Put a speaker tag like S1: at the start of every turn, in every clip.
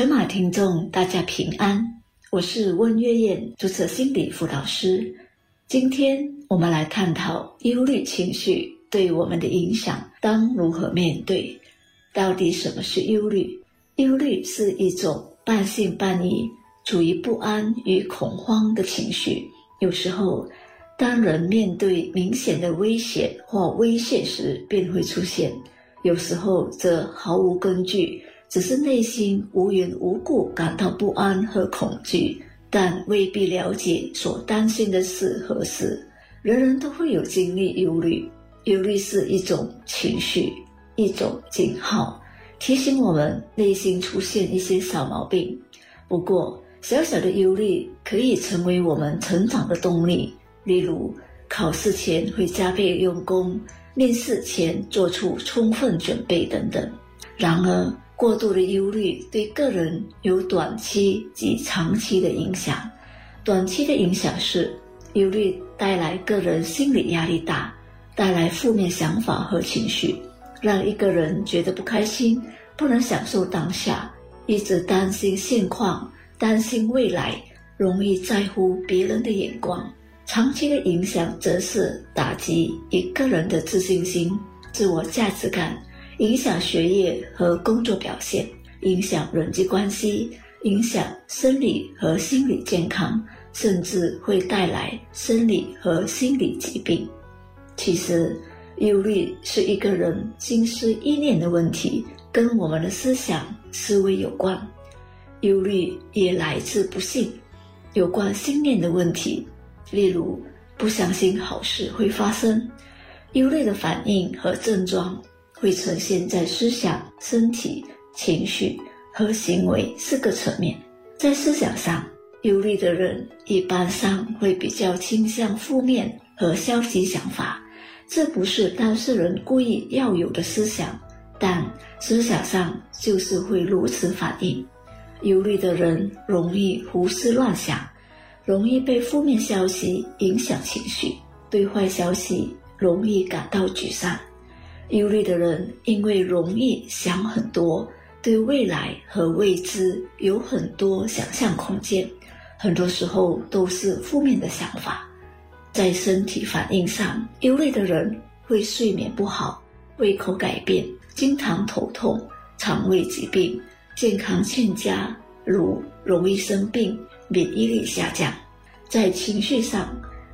S1: 全马听众，大家平安，我是温月燕，注册心理辅导师。今天我们来探讨忧虑情绪对我们的影响，当如何面对？到底什么是忧虑？忧虑是一种半信半疑、处于不安与恐慌的情绪。有时候，当人面对明显的危险或威胁时，便会出现；有时候则毫无根据。只是内心无缘无故感到不安和恐惧，但未必了解所担心的事何事。人人都会有经历忧虑，忧虑是一种情绪，一种警号，提醒我们内心出现一些小毛病。不过，小小的忧虑可以成为我们成长的动力。例如，考试前会加倍用功，面试前做出充分准备等等。然而，过度的忧虑对个人有短期及长期的影响。短期的影响是，忧虑带来个人心理压力大，带来负面想法和情绪，让一个人觉得不开心，不能享受当下，一直担心现况，担心未来，容易在乎别人的眼光。长期的影响则是打击一个人的自信心、自我价值感。影响学业和工作表现，影响人际关系，影响生理和心理健康，甚至会带来生理和心理疾病。其实，忧虑是一个人心思意念的问题，跟我们的思想思维有关。忧虑也来自不幸，有关心念的问题，例如不相信好事会发生。忧虑的反应和症状。会呈现在思想、身体、情绪和行为四个层面。在思想上，忧虑的人一般上会比较倾向负面和消极想法，这不是当事人故意要有的思想，但思想上就是会如此反应。忧虑的人容易胡思乱想，容易被负面消息影响情绪，对坏消息容易感到沮丧。忧虑的人因为容易想很多，对未来和未知有很多想象空间，很多时候都是负面的想法。在身体反应上，忧虑的人会睡眠不好、胃口改变、经常头痛、肠胃疾病、健康欠佳，如容易生病、免疫力下降。在情绪上，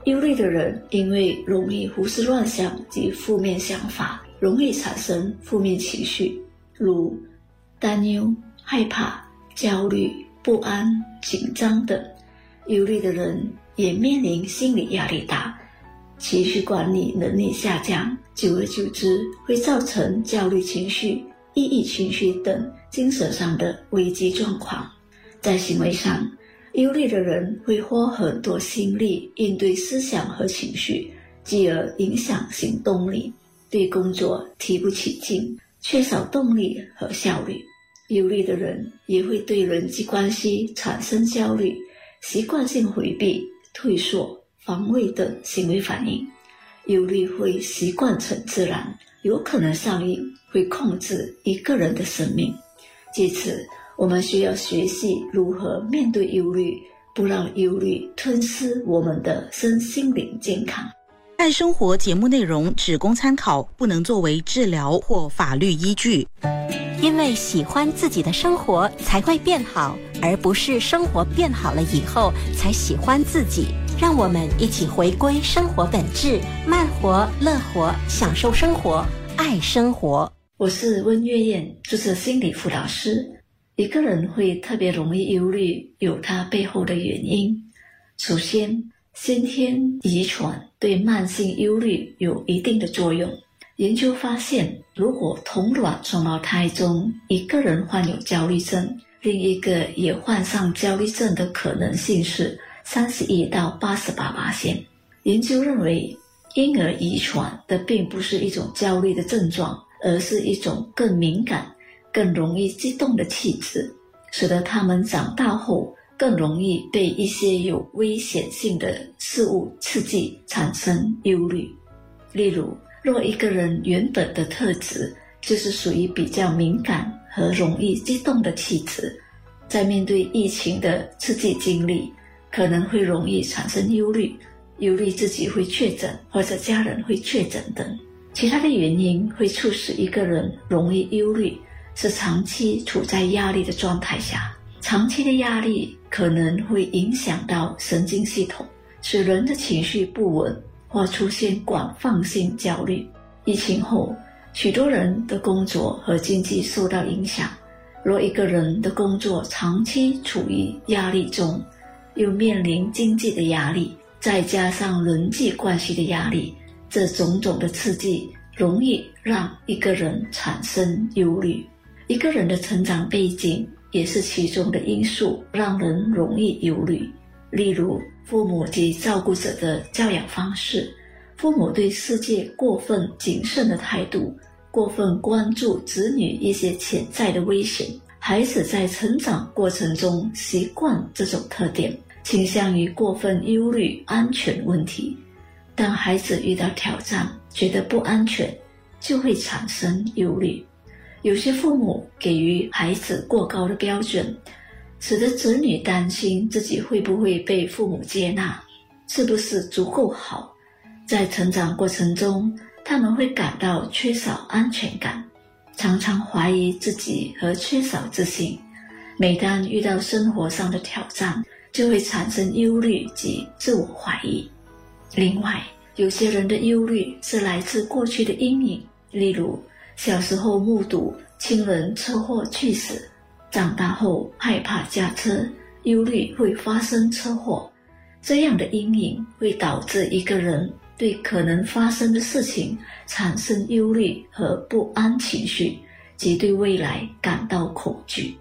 S1: 忧虑的人因为容易胡思乱想及负面想法。容易产生负面情绪，如担忧、害怕、焦虑、不安、紧张等。忧虑的人也面临心理压力大，情绪管理能力下降，久而久之会造成焦虑情绪、抑郁情绪等精神上的危机状况。在行为上，忧虑的人会花很多心力应对思想和情绪，继而影响行动力。对工作提不起劲，缺少动力和效率。忧虑的人也会对人际关系产生焦虑，习惯性回避、退缩、防卫等行为反应。忧虑会习惯成自然，有可能上瘾，会控制一个人的生命。借此，我们需要学习如何面对忧虑，不让忧虑吞噬我们的身心灵健康。
S2: 爱生活节目内容只供参考，不能作为治疗或法律依据。
S3: 因为喜欢自己的生活才会变好，而不是生活变好了以后才喜欢自己。让我们一起回归生活本质，慢活、乐活，享受生活，爱生活。
S1: 我是温月燕，就是心理辅导师。一个人会特别容易忧虑，有他背后的原因。首先，先天遗传对慢性忧虑有一定的作用。研究发现，如果同卵双胞胎中一个人患有焦虑症，另一个也患上焦虑症的可能性是三十一到八十八八线。研究认为，婴儿遗传的并不是一种焦虑的症状，而是一种更敏感、更容易激动的气质，使得他们长大后。更容易被一些有危险性的事物刺激，产生忧虑。例如，若一个人原本的特质就是属于比较敏感和容易激动的气质，在面对疫情的刺激经历，可能会容易产生忧虑，忧虑自己会确诊或者家人会确诊等。其他的原因会促使一个人容易忧虑，是长期处在压力的状态下，长期的压力可能会影响到神经系统，使人的情绪不稳或出现广泛性焦虑。疫情后，许多人的工作和经济受到影响。若一个人的工作长期处于压力中，又面临经济的压力，再加上人际关系的压力，这种种的刺激容易让一个人产生忧虑。一个人的成长背景也是其中的因素，让人容易忧虑。例如，父母及照顾者的教养方式，父母对世界过分谨慎的态度。过分关注子女一些潜在的危险，孩子在成长过程中习惯这种特点，倾向于过分忧虑安全问题。当孩子遇到挑战，觉得不安全，就会产生忧虑。有些父母给予孩子过高的标准，使得子女担心自己会不会被父母接纳，是不是足够好。在成长过程中。他们会感到缺少安全感，常常怀疑自己和缺少自信。每当遇到生活上的挑战，就会产生忧虑及自我怀疑。另外，有些人的忧虑是来自过去的阴影，例如小时候目睹亲人车祸去世，长大后害怕驾车，忧虑会发生车祸。这样的阴影会导致一个人。对可能发生的事情产生忧虑和不安情绪，及对未来感到恐惧。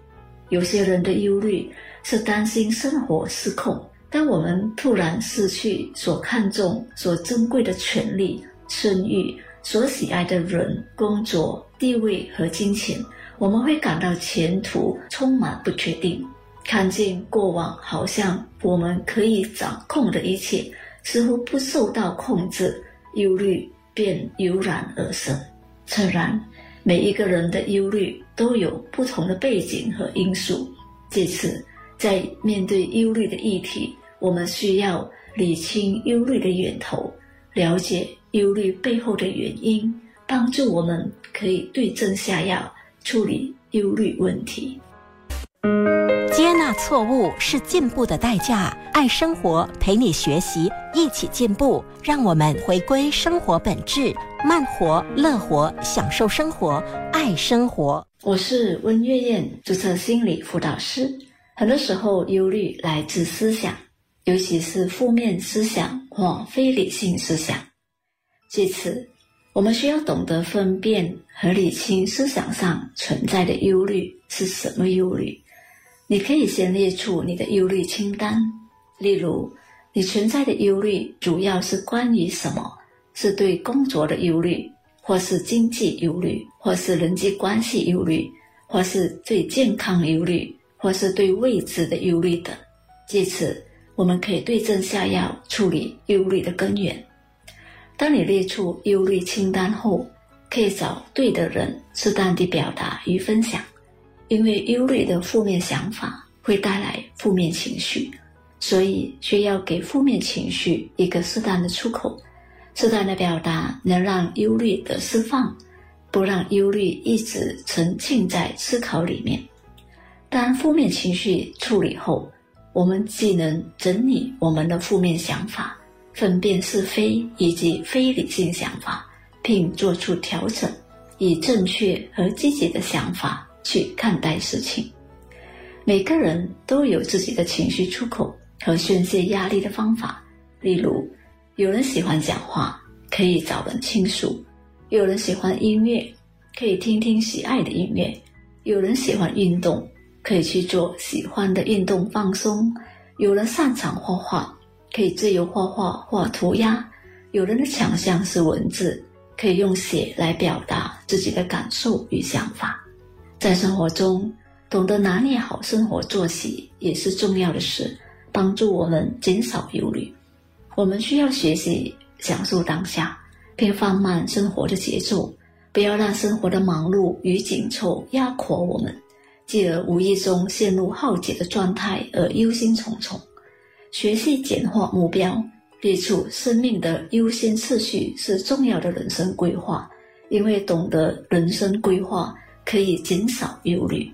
S1: 有些人的忧虑是担心生活失控。当我们突然失去所看重、所珍贵的权利、声誉、所喜爱的人、工作、地位和金钱，我们会感到前途充满不确定，看见过往好像我们可以掌控的一切。似乎不受到控制，忧虑便油然而生。诚然，每一个人的忧虑都有不同的背景和因素。这次在面对忧虑的议题，我们需要理清忧虑的源头，了解忧虑背后的原因，帮助我们可以对症下药，处理忧虑问题。
S3: 接纳错误是进步的代价。爱生活，陪你学习，一起进步。让我们回归生活本质，慢活、乐活，享受生活，爱生活。
S1: 我是温月燕，注册心理辅导师。很多时候，忧虑来自思想，尤其是负面思想或非理性思想。借此，我们需要懂得分辨和理清思想上存在的忧虑是什么忧虑。你可以先列出你的忧虑清单，例如，你存在的忧虑主要是关于什么？是对工作的忧虑，或是经济忧虑，或是人际关系忧虑，或是对健康忧虑，或是对未知的忧虑等。借此，我们可以对症下药，处理忧虑的根源。当你列出忧虑清单后，可以找对的人，适当地表达与分享。因为忧虑的负面想法会带来负面情绪，所以需要给负面情绪一个适当的出口。适当的表达能让忧虑的释放，不让忧虑一直沉浸在思考里面。当负面情绪处理后，我们既能整理我们的负面想法，分辨是非以及非理性想法，并做出调整，以正确和积极的想法。去看待事情，每个人都有自己的情绪出口和宣泄压力的方法。例如，有人喜欢讲话，可以找人倾诉；有人喜欢音乐，可以听听喜爱的音乐；有人喜欢运动，可以去做喜欢的运动放松；有人擅长画画，可以自由画画或涂鸦；有人的强项是文字，可以用写来表达自己的感受与想法。在生活中，懂得拿捏好生活作息也是重要的事，帮助我们减少忧虑。我们需要学习享受当下，并放慢生活的节奏，不要让生活的忙碌与紧凑压垮我们。继而无意中陷入耗竭的状态而忧心忡忡。学习简化目标，列出生命的优先次序是重要的人生规划，因为懂得人生规划可以减少忧虑。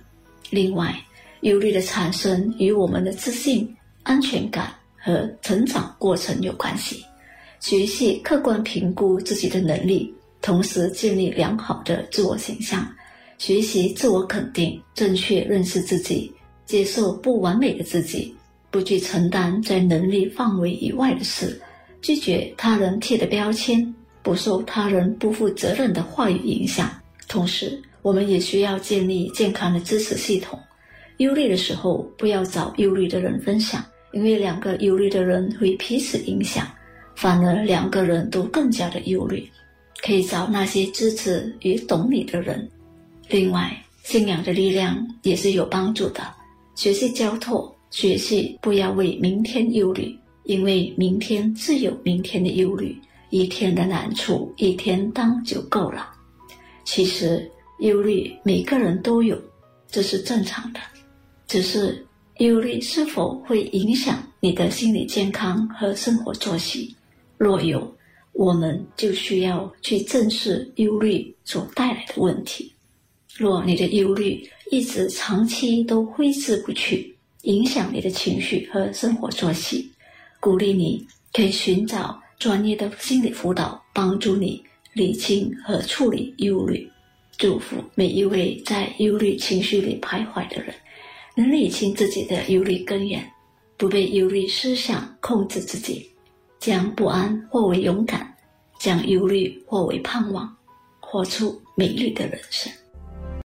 S1: 另外，忧虑的产生与我们的自信、安全感和成长过程有关系。学习客观评估自己的能力，同时建立良好的自我形象。学习自我肯定，正确认识自己，接受不完美的自己，不去承担在能力范围以外的事，拒绝他人贴的标签，不受他人不负责任的话语影响。同时，我们也需要建立健康的支持系统。忧虑的时候，不要找忧虑的人分享，因为两个忧虑的人会彼此影响，反而两个人都更加的忧虑。可以找那些支持与懂你的人。另外，信仰的力量也是有帮助的。学习交托，学习不要为明天忧虑，因为明天自有明天的忧虑。一天的难处，一天当就够了。其实，忧虑每个人都有，这是正常的。只是忧虑是否会影响你的心理健康和生活作息？若有，我们就需要去正视忧虑所带来的问题。若你的忧虑一直长期都挥之不去，影响你的情绪和生活作息，鼓励你可以寻找专业的心理辅导，帮助你理清和处理忧虑。祝福每一位在忧虑情绪里徘徊的人，能理清自己的忧虑根源，不被忧虑思想控制自己，将不安化为勇敢，将忧虑化为盼望，活出美丽的人生。